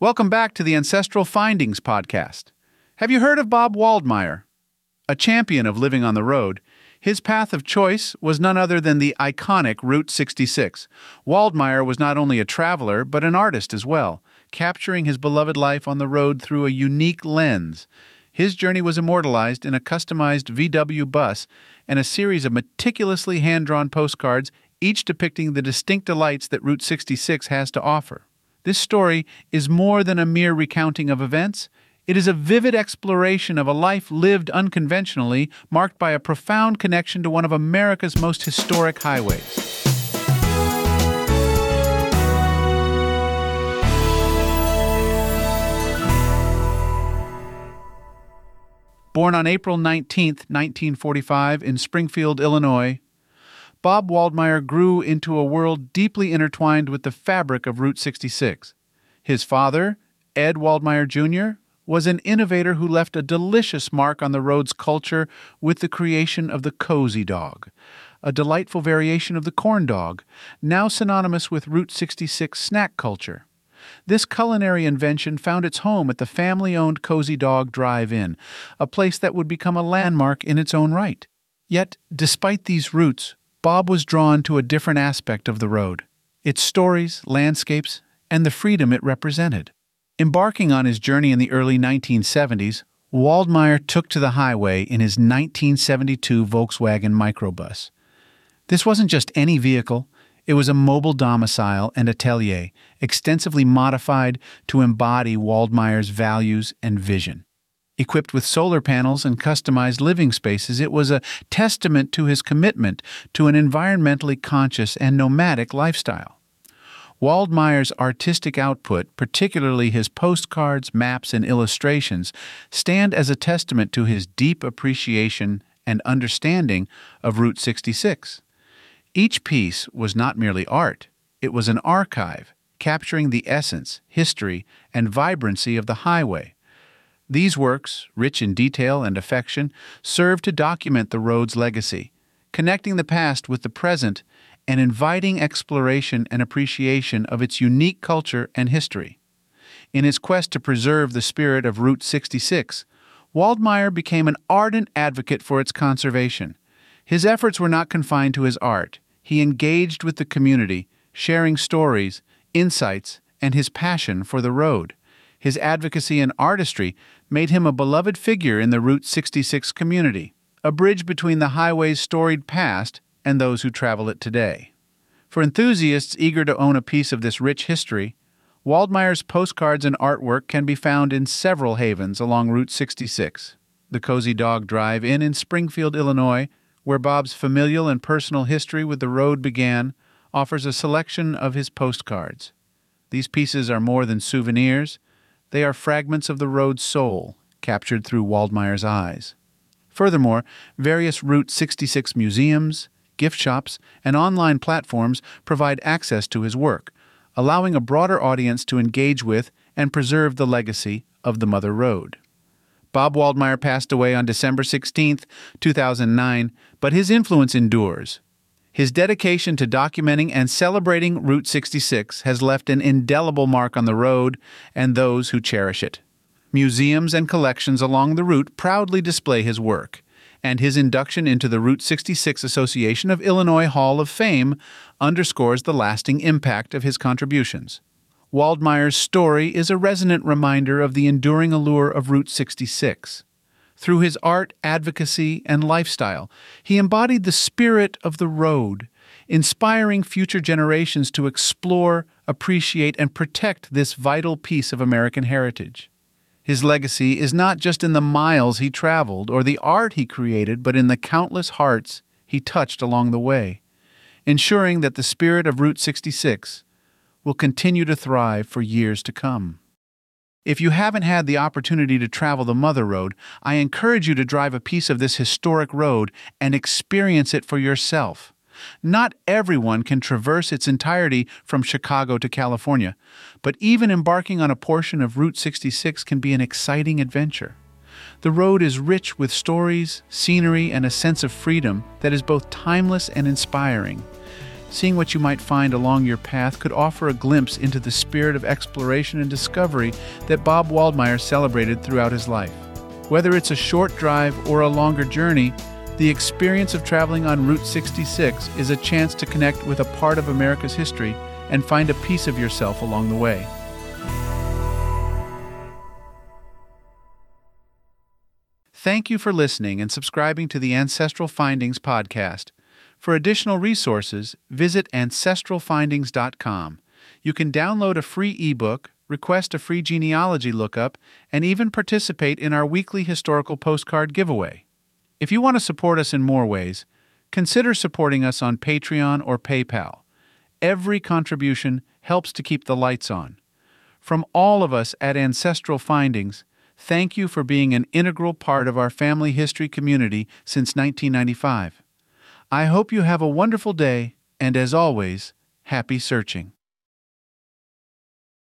Welcome back to the Ancestral Findings podcast. Have you heard of Bob Waldmire? A champion of living on the road, his path of choice was none other than the iconic Route 66. Waldmire was not only a traveler, but an artist as well, capturing his beloved life on the road through a unique lens. His journey was immortalized in a customized VW bus and a series of meticulously hand drawn postcards, each depicting the distinct delights that Route 66 has to offer. This story is more than a mere recounting of events. It is a vivid exploration of a life lived unconventionally, marked by a profound connection to one of America's most historic highways. Born on April 19, 1945, in Springfield, Illinois, Bob Waldmire grew into a world deeply intertwined with the fabric of Route 66. His father, Ed Waldmire Jr., was an innovator who left a delicious mark on the road's culture with the creation of the cozy dog, a delightful variation of the corn dog, now synonymous with Route 66 snack culture. This culinary invention found its home at the family owned Cozy Dog Drive In, a place that would become a landmark in its own right. Yet, despite these roots, Bob was drawn to a different aspect of the road its stories, landscapes, and the freedom it represented. Embarking on his journey in the early 1970s, Waldmire took to the highway in his 1972 Volkswagen microbus. This wasn't just any vehicle, it was a mobile domicile and atelier, extensively modified to embody Waldmire's values and vision. Equipped with solar panels and customized living spaces, it was a testament to his commitment to an environmentally conscious and nomadic lifestyle. Waldmire's artistic output, particularly his postcards, maps, and illustrations, stand as a testament to his deep appreciation and understanding of Route 66. Each piece was not merely art, it was an archive, capturing the essence, history, and vibrancy of the highway. These works, rich in detail and affection, serve to document the road's legacy, connecting the past with the present and inviting exploration and appreciation of its unique culture and history. In his quest to preserve the spirit of Route 66, Waldmire became an ardent advocate for its conservation. His efforts were not confined to his art. He engaged with the community, sharing stories, insights, and his passion for the road. His advocacy and artistry made him a beloved figure in the Route 66 community, a bridge between the highway's storied past and those who travel it today. For enthusiasts eager to own a piece of this rich history, Waldmire's postcards and artwork can be found in several havens along Route 66. The Cozy Dog Drive Inn in Springfield, Illinois, where Bob's familial and personal history with the road began, offers a selection of his postcards. These pieces are more than souvenirs, they are fragments of the road's soul, captured through Waldmire's eyes. Furthermore, various Route 66 museums, gift shops, and online platforms provide access to his work, allowing a broader audience to engage with and preserve the legacy of the Mother Road. Bob Waldmire passed away on December 16, 2009, but his influence endures. His dedication to documenting and celebrating Route 66 has left an indelible mark on the road and those who cherish it. Museums and collections along the route proudly display his work, and his induction into the Route 66 Association of Illinois Hall of Fame underscores the lasting impact of his contributions. Waldmire's story is a resonant reminder of the enduring allure of Route 66. Through his art, advocacy, and lifestyle, he embodied the spirit of the road, inspiring future generations to explore, appreciate, and protect this vital piece of American heritage. His legacy is not just in the miles he traveled or the art he created, but in the countless hearts he touched along the way, ensuring that the spirit of Route 66 will continue to thrive for years to come. If you haven't had the opportunity to travel the Mother Road, I encourage you to drive a piece of this historic road and experience it for yourself. Not everyone can traverse its entirety from Chicago to California, but even embarking on a portion of Route 66 can be an exciting adventure. The road is rich with stories, scenery, and a sense of freedom that is both timeless and inspiring. Seeing what you might find along your path could offer a glimpse into the spirit of exploration and discovery that Bob Waldmire celebrated throughout his life. Whether it's a short drive or a longer journey, the experience of traveling on Route 66 is a chance to connect with a part of America's history and find a piece of yourself along the way. Thank you for listening and subscribing to the Ancestral Findings podcast. For additional resources, visit ancestralfindings.com. You can download a free ebook, request a free genealogy lookup, and even participate in our weekly historical postcard giveaway. If you want to support us in more ways, consider supporting us on Patreon or PayPal. Every contribution helps to keep the lights on. From all of us at Ancestral Findings, thank you for being an integral part of our family history community since 1995. I hope you have a wonderful day, and as always, happy searching.